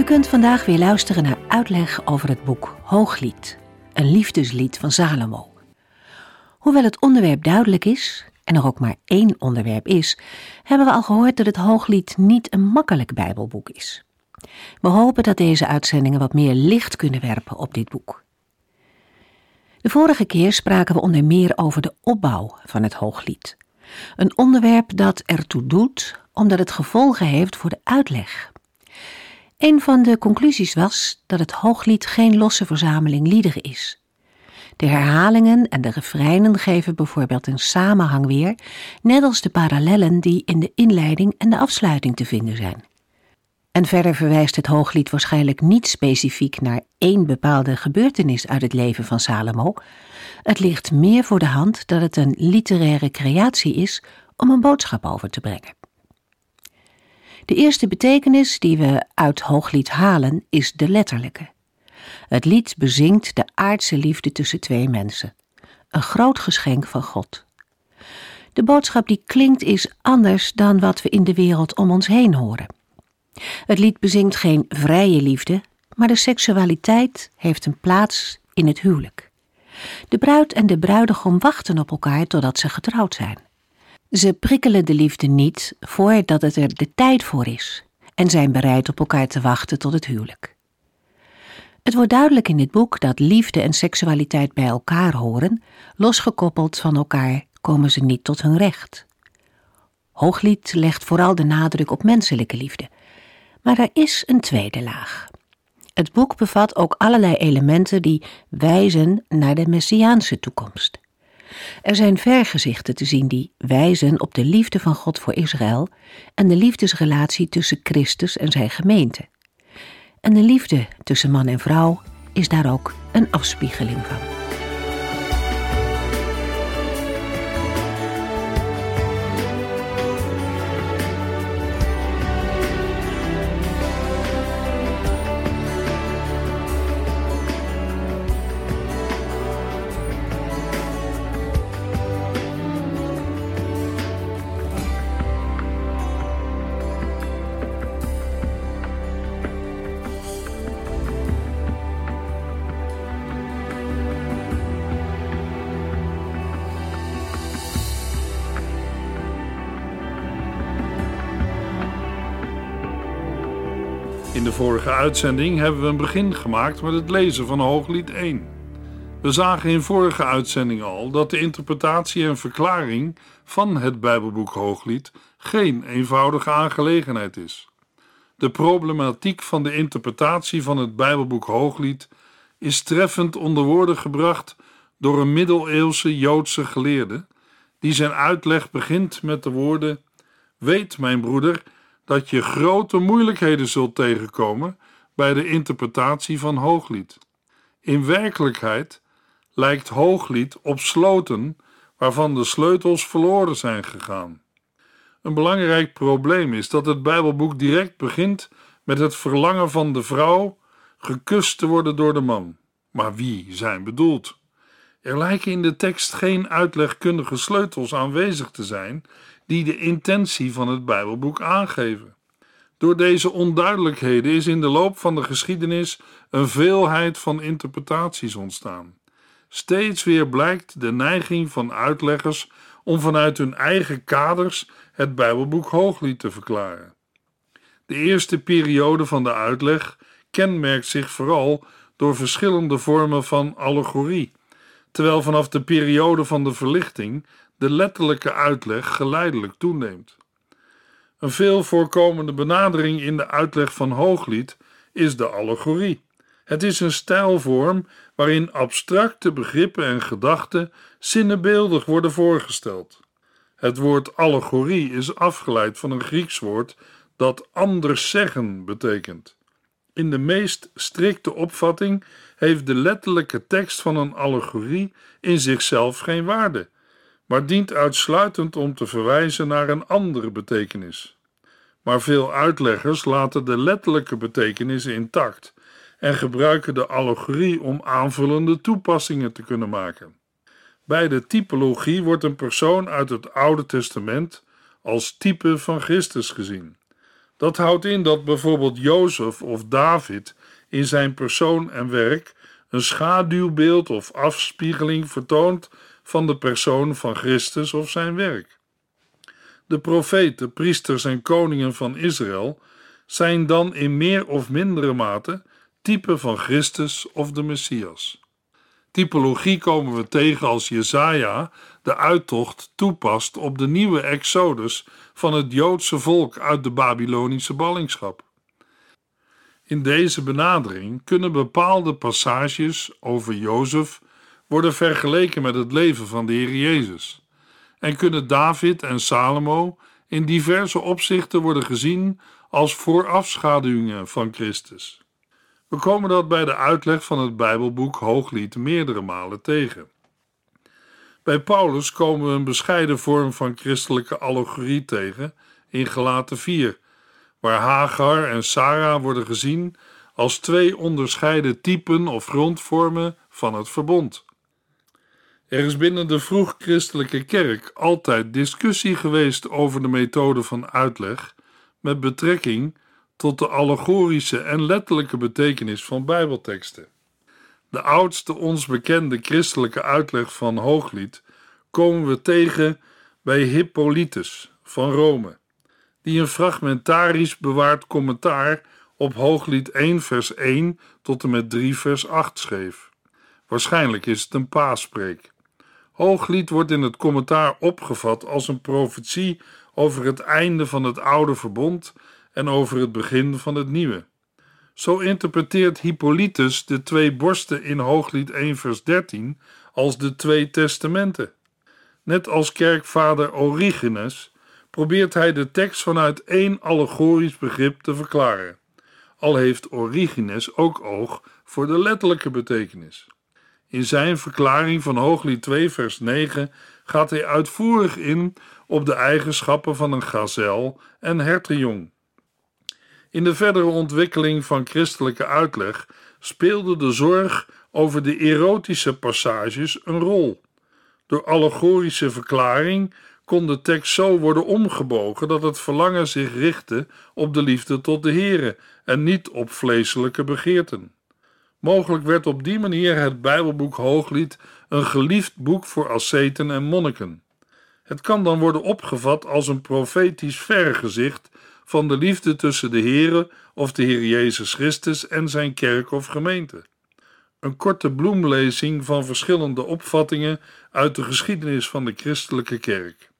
U kunt vandaag weer luisteren naar uitleg over het boek Hooglied, een liefdeslied van Salomo. Hoewel het onderwerp duidelijk is, en er ook maar één onderwerp is, hebben we al gehoord dat het Hooglied niet een makkelijk Bijbelboek is. We hopen dat deze uitzendingen wat meer licht kunnen werpen op dit boek. De vorige keer spraken we onder meer over de opbouw van het Hooglied. Een onderwerp dat ertoe doet omdat het gevolgen heeft voor de uitleg een van de conclusies was dat het hooglied geen losse verzameling liederen is. De herhalingen en de refreinen geven bijvoorbeeld een samenhang weer, net als de parallellen die in de inleiding en de afsluiting te vinden zijn. En verder verwijst het hooglied waarschijnlijk niet specifiek naar één bepaalde gebeurtenis uit het leven van Salomo. Het ligt meer voor de hand dat het een literaire creatie is om een boodschap over te brengen. De eerste betekenis die we uit Hooglied halen is de letterlijke. Het lied bezingt de aardse liefde tussen twee mensen. Een groot geschenk van God. De boodschap die klinkt is anders dan wat we in de wereld om ons heen horen. Het lied bezingt geen vrije liefde, maar de seksualiteit heeft een plaats in het huwelijk. De bruid en de bruidegom wachten op elkaar totdat ze getrouwd zijn. Ze prikkelen de liefde niet voordat het er de tijd voor is en zijn bereid op elkaar te wachten tot het huwelijk. Het wordt duidelijk in dit boek dat liefde en seksualiteit bij elkaar horen, losgekoppeld van elkaar komen ze niet tot hun recht. Hooglied legt vooral de nadruk op menselijke liefde, maar er is een tweede laag. Het boek bevat ook allerlei elementen die wijzen naar de messiaanse toekomst. Er zijn vergezichten te zien die wijzen op de liefde van God voor Israël en de liefdesrelatie tussen Christus en zijn gemeente. En de liefde tussen man en vrouw is daar ook een afspiegeling van. Vorige uitzending hebben we een begin gemaakt met het lezen van Hooglied 1. We zagen in vorige uitzending al dat de interpretatie en verklaring van het Bijbelboek Hooglied geen eenvoudige aangelegenheid is. De problematiek van de interpretatie van het Bijbelboek Hooglied is treffend onder woorden gebracht door een middeleeuwse Joodse geleerde, die zijn uitleg begint met de woorden: Weet, mijn broeder, dat je grote moeilijkheden zult tegenkomen bij de interpretatie van Hooglied. In werkelijkheid lijkt Hooglied op sloten waarvan de sleutels verloren zijn gegaan. Een belangrijk probleem is dat het Bijbelboek direct begint met het verlangen van de vrouw gekust te worden door de man. Maar wie zijn bedoeld? Er lijken in de tekst geen uitlegkundige sleutels aanwezig te zijn die de intentie van het Bijbelboek aangeven. Door deze onduidelijkheden is in de loop van de geschiedenis een veelheid van interpretaties ontstaan. Steeds weer blijkt de neiging van uitleggers om vanuit hun eigen kaders het Bijbelboek Hooglied te verklaren. De eerste periode van de uitleg kenmerkt zich vooral door verschillende vormen van allegorie, terwijl vanaf de periode van de verlichting de letterlijke uitleg geleidelijk toeneemt. Een veel voorkomende benadering in de uitleg van Hooglied is de allegorie. Het is een stijlvorm waarin abstracte begrippen en gedachten zinnebeeldig worden voorgesteld. Het woord allegorie is afgeleid van een Grieks woord dat anders zeggen betekent. In de meest strikte opvatting heeft de letterlijke tekst van een allegorie in zichzelf geen waarde, maar dient uitsluitend om te verwijzen naar een andere betekenis. Maar veel uitleggers laten de letterlijke betekenis intact en gebruiken de allegorie om aanvullende toepassingen te kunnen maken. Bij de typologie wordt een persoon uit het Oude Testament als type van Christus gezien. Dat houdt in dat bijvoorbeeld Jozef of David in zijn persoon en werk een schaduwbeeld of afspiegeling vertoont van de persoon van Christus of zijn werk. De profeten, priesters en koningen van Israël zijn dan in meer of mindere mate type van Christus of de Messias. Typologie komen we tegen als Jesaja de uittocht toepast op de nieuwe exodus van het Joodse volk uit de Babylonische ballingschap. In deze benadering kunnen bepaalde passages over Jozef worden vergeleken met het leven van de Heer Jezus en kunnen David en Salomo in diverse opzichten worden gezien als voorafschaduwingen van Christus. We komen dat bij de uitleg van het Bijbelboek Hooglied meerdere malen tegen. Bij Paulus komen we een bescheiden vorm van christelijke allegorie tegen in Gelaten 4, waar Hagar en Sarah worden gezien als twee onderscheiden typen of grondvormen van het verbond. Er is binnen de vroeg-christelijke kerk altijd discussie geweest over de methode van uitleg met betrekking tot de allegorische en letterlijke betekenis van Bijbelteksten. De oudste ons bekende christelijke uitleg van Hooglied komen we tegen bij Hippolytus van Rome, die een fragmentarisch bewaard commentaar op Hooglied 1 vers 1 tot en met 3 vers 8 schreef. Waarschijnlijk is het een paaspreek. Hooglied wordt in het commentaar opgevat als een profetie over het einde van het oude verbond en over het begin van het nieuwe. Zo interpreteert Hippolytus de twee borsten in Hooglied 1 vers 13 als de twee testamenten. Net als kerkvader Origenes probeert hij de tekst vanuit één allegorisch begrip te verklaren, al heeft Origenes ook oog voor de letterlijke betekenis. In zijn verklaring van Hooglied 2 vers 9 gaat hij uitvoerig in op de eigenschappen van een gazel en hertenjong. In de verdere ontwikkeling van christelijke uitleg speelde de zorg over de erotische passages een rol. Door allegorische verklaring kon de tekst zo worden omgebogen dat het verlangen zich richtte op de liefde tot de Here en niet op vleeselijke begeerten. Mogelijk werd op die manier het Bijbelboek Hooglied een geliefd boek voor asceten en monniken. Het kan dan worden opgevat als een profetisch vergezicht van de liefde tussen de Here of de Heer Jezus Christus en zijn kerk of gemeente. Een korte bloemlezing van verschillende opvattingen uit de geschiedenis van de christelijke kerk.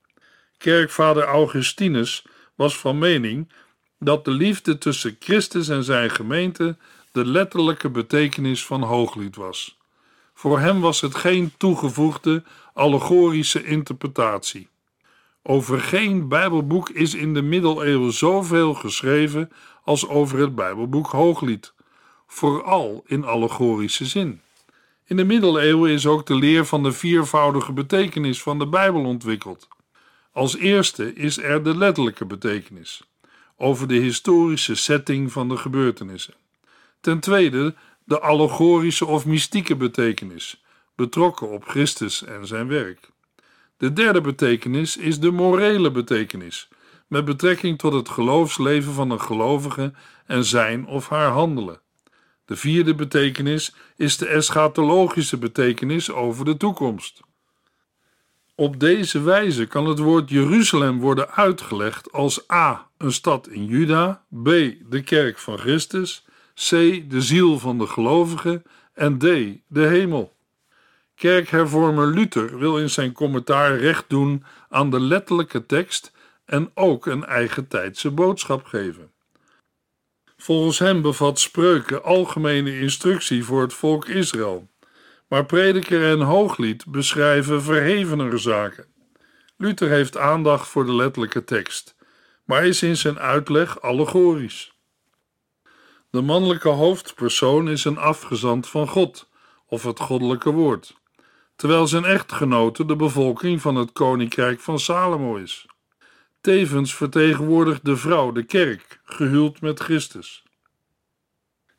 Kerkvader Augustinus was van mening dat de liefde tussen Christus en zijn gemeente de letterlijke betekenis van Hooglied was. Voor hem was het geen toegevoegde allegorische interpretatie. Over geen Bijbelboek is in de middeleeuwen zoveel geschreven als over het Bijbelboek Hooglied, vooral in allegorische zin. In de middeleeuwen is ook de leer van de viervoudige betekenis van de Bijbel ontwikkeld. Als eerste is er de letterlijke betekenis, over de historische setting van de gebeurtenissen. Ten tweede de allegorische of mystieke betekenis, betrokken op Christus en zijn werk. De derde betekenis is de morele betekenis, met betrekking tot het geloofsleven van een gelovige en zijn of haar handelen. De vierde betekenis is de eschatologische betekenis over de toekomst. Op deze wijze kan het woord Jeruzalem worden uitgelegd als a. een stad in Juda, b. de kerk van Christus, c. de ziel van de gelovige en d. de hemel. Kerkhervormer Luther wil in zijn commentaar recht doen aan de letterlijke tekst en ook een eigen tijdse boodschap geven. Volgens hem bevat spreuken algemene instructie voor het volk Israël, maar prediker en hooglied beschrijven verhevenere zaken. Luther heeft aandacht voor de letterlijke tekst, maar is in zijn uitleg allegorisch. De mannelijke hoofdpersoon is een afgezant van God, of het goddelijke woord, terwijl zijn echtgenote de bevolking van het koninkrijk van Salomo is. Tevens vertegenwoordigt de vrouw de kerk, gehuwd met Christus.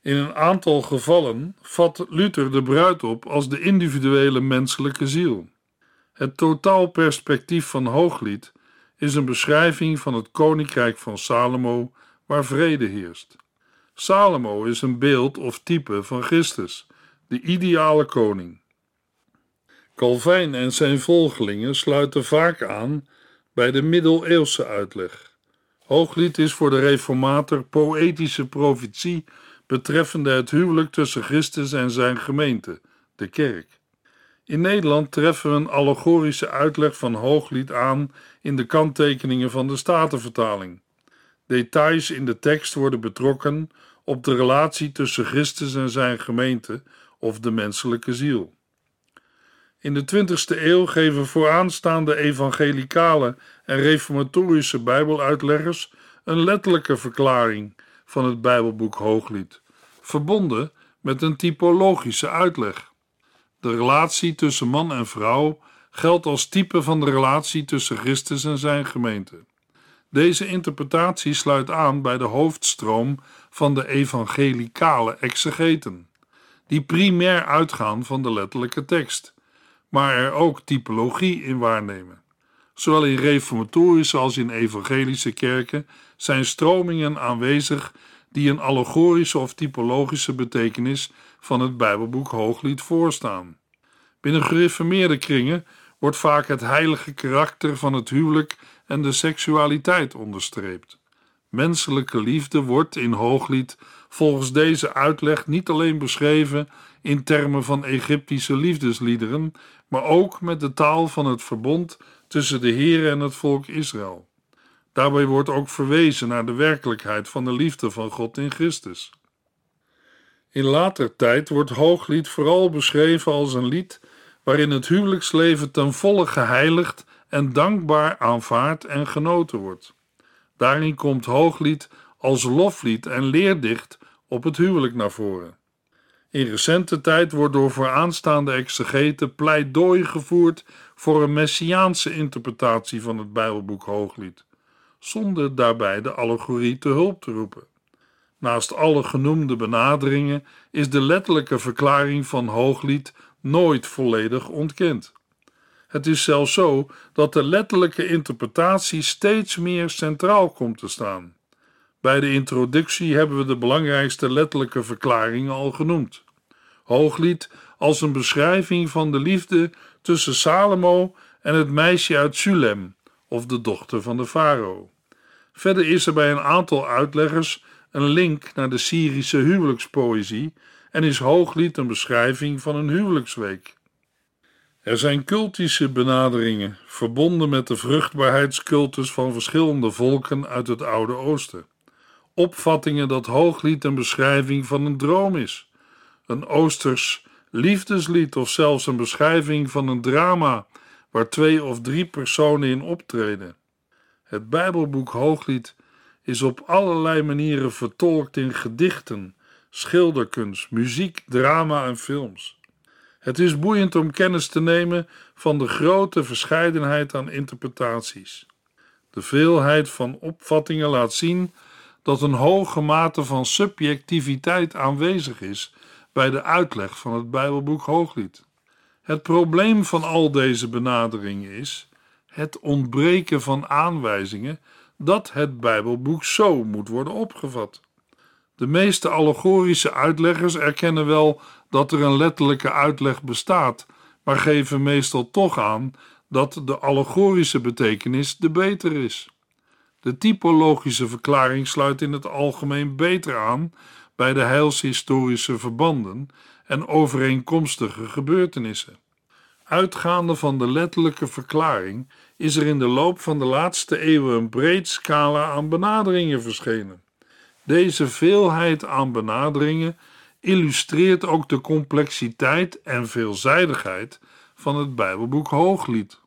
In een aantal gevallen vat Luther de bruid op als de individuele menselijke ziel. Het totaalperspectief van Hooglied is een beschrijving van het koninkrijk van Salomo waar vrede heerst. Salomo is een beeld of type van Christus, de ideale koning. Calvijn en zijn volgelingen sluiten vaak aan bij de middeleeuwse uitleg. Hooglied is voor de reformator poëtische profetie betreffende het huwelijk tussen Christus en zijn gemeente, de kerk. In Nederland treffen we een allegorische uitleg van Hooglied aan in de kanttekeningen van de Statenvertaling. Details in de tekst worden betrokken op de relatie tussen Christus en zijn gemeente of de menselijke ziel. In de 20e eeuw geven vooraanstaande evangelicale en reformatorische Bijbeluitleggers een letterlijke verklaring van het Bijbelboek Hooglied, verbonden met een typologische uitleg. De relatie tussen man en vrouw geldt als type van de relatie tussen Christus en zijn gemeente. Deze interpretatie sluit aan bij de hoofdstroom van de evangelicale exegeten, die primair uitgaan van de letterlijke tekst, maar er ook typologie in waarnemen. Zowel in reformatorische als in evangelische kerken zijn stromingen aanwezig die een allegorische of typologische betekenis van het Bijbelboek Hooglied voorstaan. Binnen gereformeerde kringen wordt vaak het heilige karakter van het huwelijk en de seksualiteit onderstreept. Menselijke liefde wordt in Hooglied volgens deze uitleg niet alleen beschreven in termen van Egyptische liefdesliederen, maar ook met de taal van het verbond tussen de Heer en het volk Israël. Daarbij wordt ook verwezen naar de werkelijkheid van de liefde van God in Christus. In later tijd wordt Hooglied vooral beschreven als een lied waarin het huwelijksleven ten volle geheiligd en dankbaar aanvaard en genoten wordt. Daarin komt Hooglied als loflied en leerdicht op het huwelijk naar voren. In recente tijd wordt door vooraanstaande exegeten pleidooi gevoerd voor een messiaanse interpretatie van het Bijbelboek Hooglied, zonder daarbij de allegorie te hulp te roepen. Naast alle genoemde benaderingen is de letterlijke verklaring van Hooglied nooit volledig ontkend. Het is zelfs zo dat de letterlijke interpretatie steeds meer centraal komt te staan. Bij de introductie hebben we de belangrijkste letterlijke verklaringen al genoemd. Hooglied als een beschrijving van de liefde tussen Salomo en het meisje uit Sulem, of de dochter van de farao. Verder is er bij een aantal uitleggers een link naar de Syrische huwelijkspoëzie en is Hooglied een beschrijving van een huwelijksweek. Er zijn cultische benaderingen, verbonden met de vruchtbaarheidscultus van verschillende volken uit het Oude Oosten. Opvattingen dat Hooglied een beschrijving van een droom is, een Oosters liefdeslied of zelfs een beschrijving van een drama waar twee of drie personen in optreden. Het Bijbelboek Hooglied is op allerlei manieren vertolkt in gedichten, schilderkunst, muziek, drama en films. Het is boeiend om kennis te nemen van de grote verscheidenheid aan interpretaties. De veelheid van opvattingen laat zien dat een hoge mate van subjectiviteit aanwezig is bij de uitleg van het Bijbelboek Hooglied. Het probleem van al deze benaderingen is het ontbreken van aanwijzingen dat het Bijbelboek zo moet worden opgevat. De meeste allegorische uitleggers erkennen wel dat er een letterlijke uitleg bestaat, maar geven meestal toch aan dat de allegorische betekenis de beter is. De typologische verklaring sluit in het algemeen beter aan bij de heilshistorische verbanden en overeenkomstige gebeurtenissen. Uitgaande van de letterlijke verklaring is er in de loop van de laatste eeuwen een breed scala aan benaderingen verschenen. Deze veelheid aan benaderingen illustreert ook de complexiteit en veelzijdigheid van het Bijbelboek Hooglied.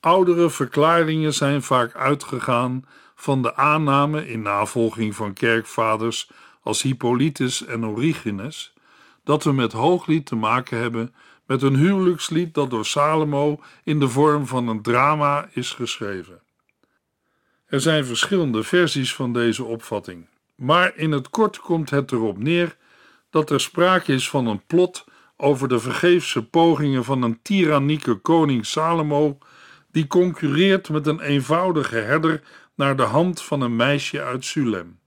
Oudere verklaringen zijn vaak uitgegaan van de aanname in navolging van kerkvaders als Hippolytus en Origenes, dat we met Hooglied te maken hebben met een huwelijkslied dat door Salomo in de vorm van een drama is geschreven. Er zijn verschillende versies van deze opvatting, maar in het kort komt het erop neer dat er sprake is van een plot over de vergeefse pogingen van een tyrannieke koning Salomo, die concurreert met een eenvoudige herder naar de hand van een meisje uit Sulem.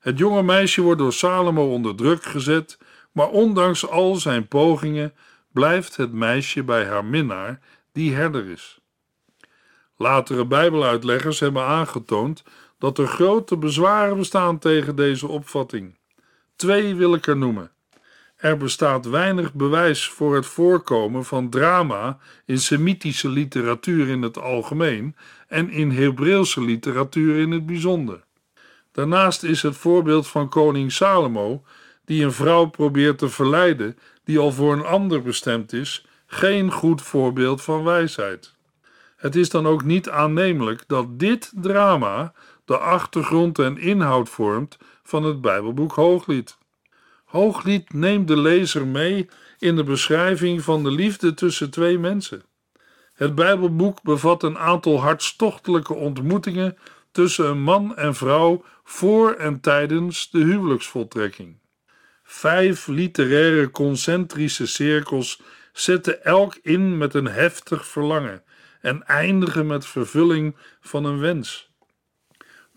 Het jonge meisje wordt door Salomo onder druk gezet, maar ondanks al zijn pogingen blijft het meisje bij haar minnaar, die herder is. Latere Bijbeluitleggers hebben aangetoond dat er grote bezwaren bestaan tegen deze opvatting. Twee wil ik er noemen. Er bestaat weinig bewijs voor het voorkomen van drama in Semitische literatuur in het algemeen en in Hebreeuwse literatuur in het bijzonder. Daarnaast is het voorbeeld van koning Salomo, die een vrouw probeert te verleiden die al voor een ander bestemd is, geen goed voorbeeld van wijsheid. Het is dan ook niet aannemelijk dat dit drama de achtergrond en inhoud vormt van het Bijbelboek Hooglied. Hooglied neemt de lezer mee in de beschrijving van de liefde tussen twee mensen. Het Bijbelboek bevat een aantal hartstochtelijke ontmoetingen tussen een man en vrouw voor en tijdens de huwelijksvoltrekking. Vijf literaire concentrische cirkels zetten elk in met een heftig verlangen en eindigen met vervulling van een wens.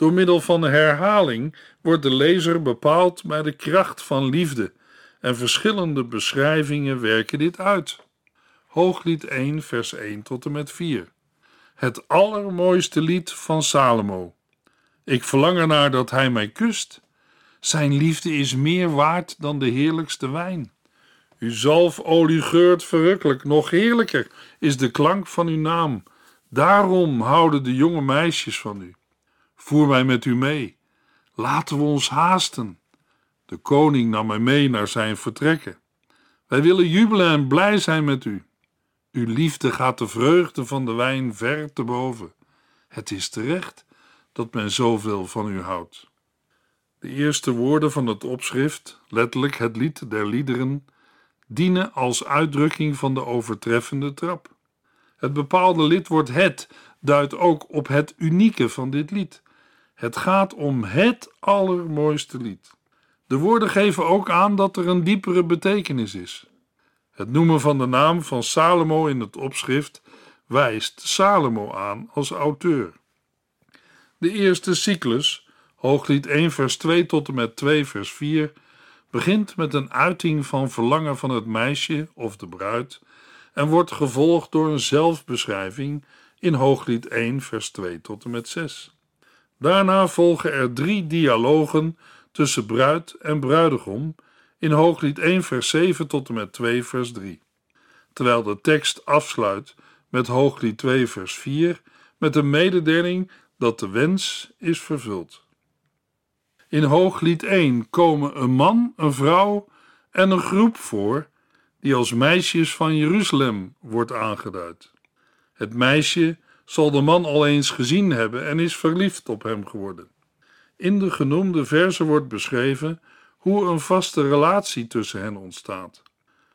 Door middel van herhaling wordt de lezer bepaald bij de kracht van liefde en verschillende beschrijvingen werken dit uit. Hooglied 1, vers 1 tot en met 4. Het allermooiste lied van Salomo. Ik verlang ernaar dat hij mij kust. Zijn liefde is meer waard dan de heerlijkste wijn. Uw zalfolie geurt verrukkelijk, nog heerlijker is de klank van uw naam. Daarom houden de jonge meisjes van u. Voer mij met u mee. Laten we ons haasten. De koning nam mij mee naar zijn vertrekken. Wij willen jubelen en blij zijn met u. Uw liefde gaat de vreugde van de wijn ver te boven. Het is terecht dat men zoveel van u houdt. De eerste woorden van het opschrift, letterlijk het lied der liederen, dienen als uitdrukking van de overtreffende trap. Het bepaalde lidwoord het duidt ook op het unieke van dit lied. Het gaat om het allermooiste lied. De woorden geven ook aan dat er een diepere betekenis is. Het noemen van de naam van Salomo in het opschrift wijst Salomo aan als auteur. De eerste cyclus, Hooglied 1 vers 2 tot en met 2 vers 4, begint met een uiting van verlangen van het meisje of de bruid en wordt gevolgd door een zelfbeschrijving in Hooglied 1 vers 2 tot en met 6. Daarna volgen er drie dialogen tussen bruid en bruidegom in Hooglied 1 vers 7 tot en met 2 vers 3, terwijl de tekst afsluit met Hooglied 2 vers 4 met een mededeling dat de wens is vervuld. In Hooglied 1 komen een man, een vrouw en een groep voor die als meisjes van Jeruzalem wordt aangeduid. Het meisje zal de man al eens gezien hebben en is verliefd op hem geworden. In de genoemde verse wordt beschreven hoe een vaste relatie tussen hen ontstaat.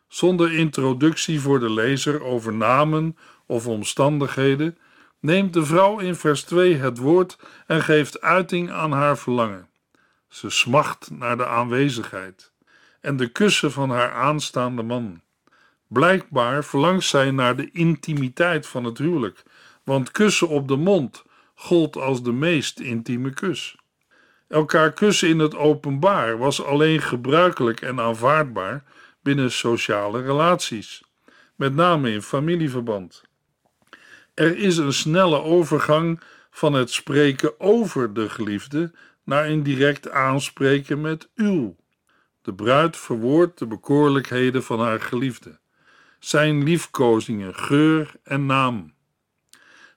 Zonder introductie voor de lezer over namen of omstandigheden neemt de vrouw in vers 2 het woord en geeft uiting aan haar verlangen. Ze smacht naar de aanwezigheid en de kussen van haar aanstaande man. Blijkbaar verlangt zij naar de intimiteit van het huwelijk, want kussen op de mond gold als de meest intieme kus. Elkaar kussen in het openbaar was alleen gebruikelijk en aanvaardbaar binnen sociale relaties, met name in familieverband. Er is een snelle overgang van het spreken over de geliefde naar een direct aanspreken met uw. De bruid verwoordt de bekoorlijkheden van haar geliefde, zijn liefkozingen, geur en naam.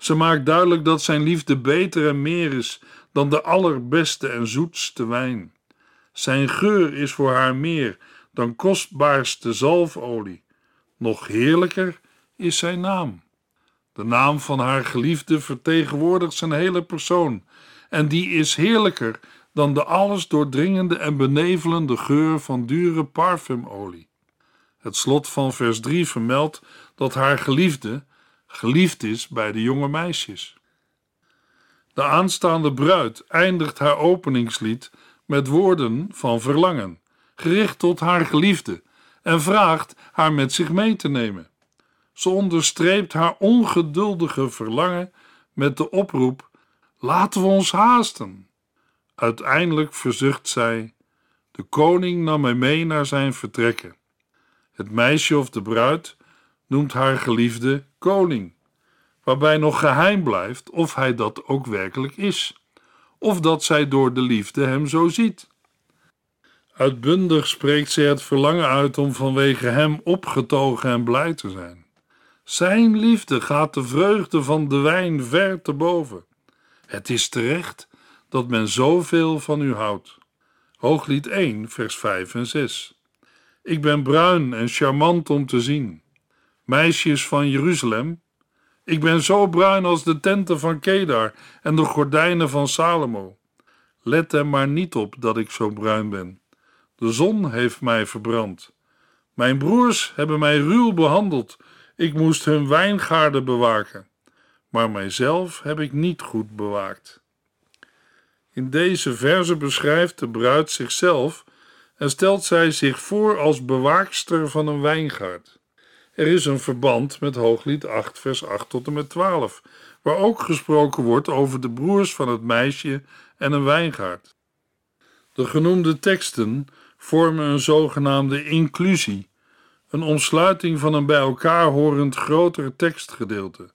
Ze maakt duidelijk dat zijn liefde beter en meer is dan de allerbeste en zoetste wijn. Zijn geur is voor haar meer dan kostbaarste zalfolie. Nog heerlijker is zijn naam. De naam van haar geliefde vertegenwoordigt zijn hele persoon, en die is heerlijker dan de alles doordringende en benevelende geur van dure parfumolie. Het slot van vers 3 vermeldt dat haar geliefde geliefd is bij de jonge meisjes. De aanstaande bruid eindigt haar openingslied met woorden van verlangen, gericht tot haar geliefde, en vraagt haar met zich mee te nemen. Ze onderstreept haar ongeduldige verlangen met de oproep: Laten we ons haasten. Uiteindelijk verzucht zij: De koning nam mij mee naar zijn vertrekken. Het meisje of de bruid noemt haar geliefde koning, waarbij nog geheim blijft of hij dat ook werkelijk is, of dat zij door de liefde hem zo ziet. Uitbundig spreekt zij het verlangen uit om vanwege hem opgetogen en blij te zijn. Zijn liefde gaat de vreugde van de wijn ver te boven. Het is terecht dat men zoveel van u houdt. Hooglied 1, vers 5 en 6. Ik ben bruin en charmant om te zien. Meisjes van Jeruzalem, ik ben zo bruin als de tenten van Kedar en de gordijnen van Salomo. Let er maar niet op dat ik zo bruin ben. De zon heeft mij verbrand. Mijn broers hebben mij ruw behandeld. Ik moest hun wijngaarden bewaken. Maar mijzelf heb ik niet goed bewaakt. In deze verse beschrijft de bruid zichzelf en stelt zij zich voor als bewaakster van een wijngaard. Er is een verband met Hooglied 8, vers 8 tot en met 12, waar ook gesproken wordt over de broers van het meisje en een wijngaard. De genoemde teksten vormen een zogenaamde inclusie, een omsluiting van een bij elkaar horend groter tekstgedeelte.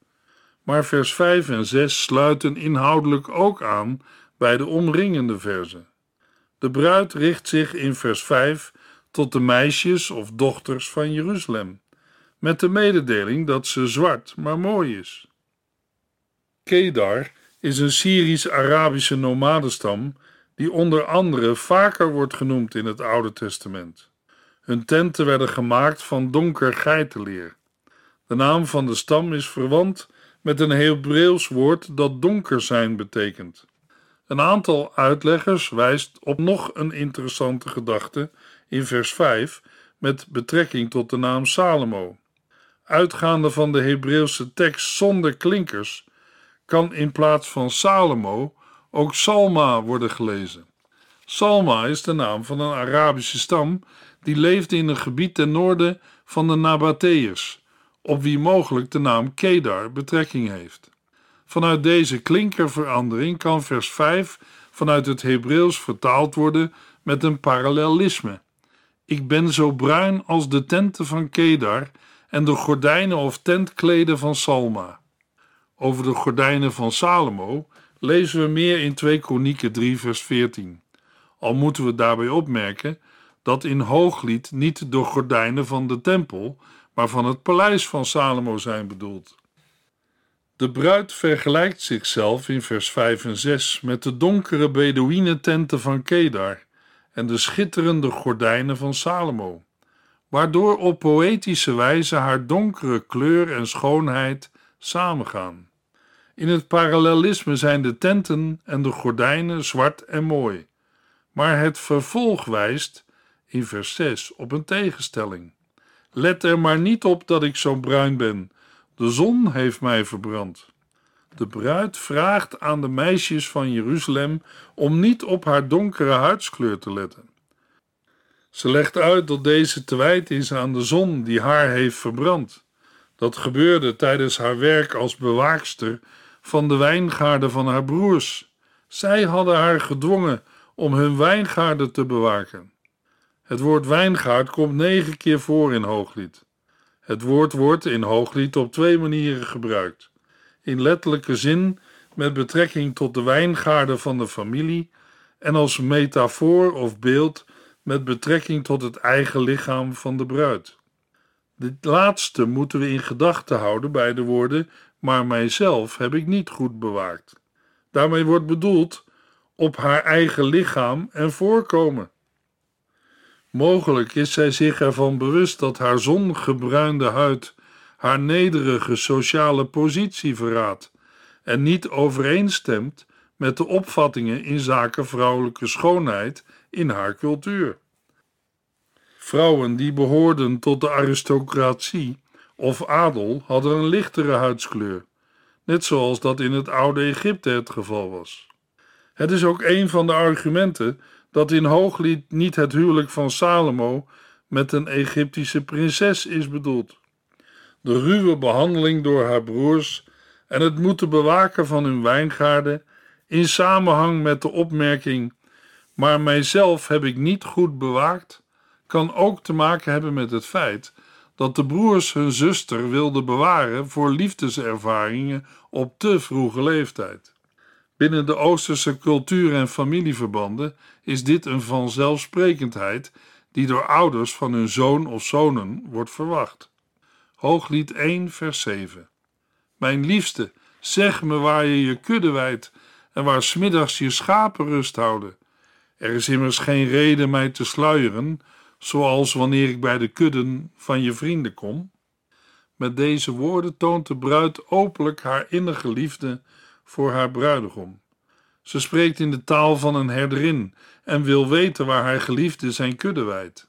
Maar vers 5 en 6 sluiten inhoudelijk ook aan bij de omringende verzen. De bruid richt zich in vers 5 tot de meisjes of dochters van Jeruzalem, met de mededeling dat ze zwart maar mooi is. Kedar is een Syrisch-Arabische nomadenstam die onder andere vaker wordt genoemd in het Oude Testament. Hun tenten werden gemaakt van donker geitenleer. De naam van de stam is verwant met een Hebreeuws woord dat donker zijn betekent. Een aantal uitleggers wijst op nog een interessante gedachte in vers 5 met betrekking tot de naam Salomo. Uitgaande van de Hebreeuwse tekst zonder klinkers kan in plaats van Salomo ook Salma worden gelezen. Salma is de naam van een Arabische stam die leefde in een gebied ten noorden van de Nabateërs, op wie mogelijk de naam Kedar betrekking heeft. Vanuit deze klinkerverandering kan vers 5 vanuit het Hebreeuws vertaald worden met een parallelisme. Ik ben zo bruin als de tenten van Kedar en de gordijnen of tentkleden van Salma. Over de gordijnen van Salomo lezen we meer in 2 Kronieken 3 vers 14. Al moeten we daarbij opmerken dat in Hooglied niet de gordijnen van de tempel, maar van het paleis van Salomo zijn bedoeld. De bruid vergelijkt zichzelf in vers 5 en 6 met de donkere Bedouinententen van Kedar en de schitterende gordijnen van Salomo, waardoor op poëtische wijze haar donkere kleur en schoonheid samengaan. In het parallelisme zijn de tenten en de gordijnen zwart en mooi, maar het vervolg wijst in vers 6 op een tegenstelling. Let er maar niet op dat ik zo bruin ben, de zon heeft mij verbrand. De bruid vraagt aan de meisjes van Jeruzalem om niet op haar donkere huidskleur te letten. Ze legt uit dat deze te wijten is aan de zon die haar heeft verbrand. Dat gebeurde tijdens haar werk als bewaakster van de wijngaarden van haar broers. Zij hadden haar gedwongen om hun wijngaarden te bewaken. Het woord wijngaard komt negen keer voor in Hooglied. Het woord wordt in Hooglied op twee manieren gebruikt. In letterlijke zin met betrekking tot de wijngaarden van de familie en als metafoor of beeld met betrekking tot het eigen lichaam van de bruid. Dit laatste moeten we in gedachten houden bij de woorden maar mijzelf heb ik niet goed bewaakt. Daarmee wordt bedoeld op haar eigen lichaam en voorkomen. Mogelijk is zij zich ervan bewust dat haar zongebruinde huid haar nederige sociale positie verraadt en niet overeenstemt met de opvattingen in zaken vrouwelijke schoonheid in haar cultuur. Vrouwen die behoorden tot de aristocratie of adel hadden een lichtere huidskleur, net zoals dat in het oude Egypte het geval was. Het is ook een van de argumenten dat in Hooglied niet het huwelijk van Salomo met een Egyptische prinses is bedoeld. De ruwe behandeling door haar broers en het moeten bewaken van hun wijngaarden in samenhang met de opmerking: Maar mijzelf heb ik niet goed bewaakt, kan ook te maken hebben met het feit dat de broers hun zuster wilden bewaren voor liefdeservaringen op te vroege leeftijd. Binnen de Oosterse cultuur en familieverbanden is dit een vanzelfsprekendheid die door ouders van hun zoon of zonen wordt verwacht. Hooglied 1, vers 7. Mijn liefste, zeg me waar je je kudde wijdt en waar smiddags je schapen rust houden. Er is immers geen reden mij te sluieren, zoals wanneer ik bij de kudden van je vrienden kom. Met deze woorden toont de bruid openlijk haar innige liefde voor haar bruidegom. Ze spreekt in de taal van een herderin en wil weten waar haar geliefde zijn kudde wijdt.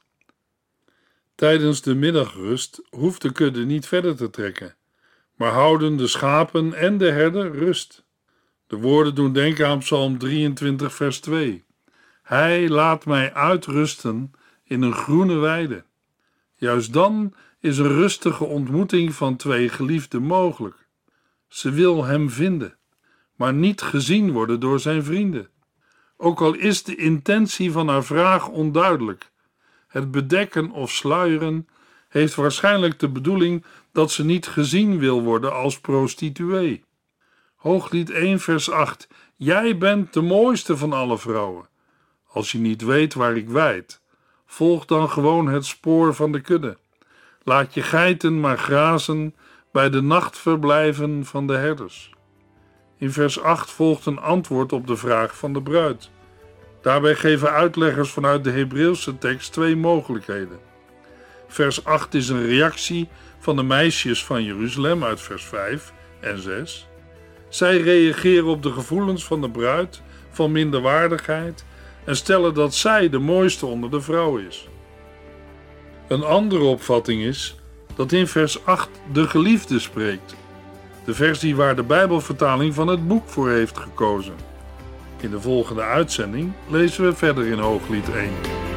Tijdens de middagrust hoeft de kudde niet verder te trekken, maar houden de schapen en de herder rust. De woorden doen denken aan Psalm 23, vers 2. Hij laat mij uitrusten in een groene weide. Juist dan is een rustige ontmoeting van twee geliefden mogelijk. Ze wil hem vinden, maar niet gezien worden door zijn vrienden. Ook al is de intentie van haar vraag onduidelijk, het bedekken of sluieren heeft waarschijnlijk de bedoeling dat ze niet gezien wil worden als prostituee. Hooglied 1, vers 8. Jij bent de mooiste van alle vrouwen. Als je niet weet waar ik wijd, volg dan gewoon het spoor van de kudde. Laat je geiten maar grazen bij de nachtverblijven van de herders. In vers 8 volgt een antwoord op de vraag van de bruid. Daarbij geven uitleggers vanuit de Hebreeuwse tekst twee mogelijkheden. Vers 8 is een reactie van de meisjes van Jeruzalem uit vers 5 en 6. Zij reageren op de gevoelens van de bruid van minderwaardigheid en stellen dat zij de mooiste onder de vrouw is. Een andere opvatting is dat in vers 8 de geliefde spreekt, de versie waar de Bijbelvertaling van het boek voor heeft gekozen. In de volgende uitzending lezen we verder in Hooglied 1.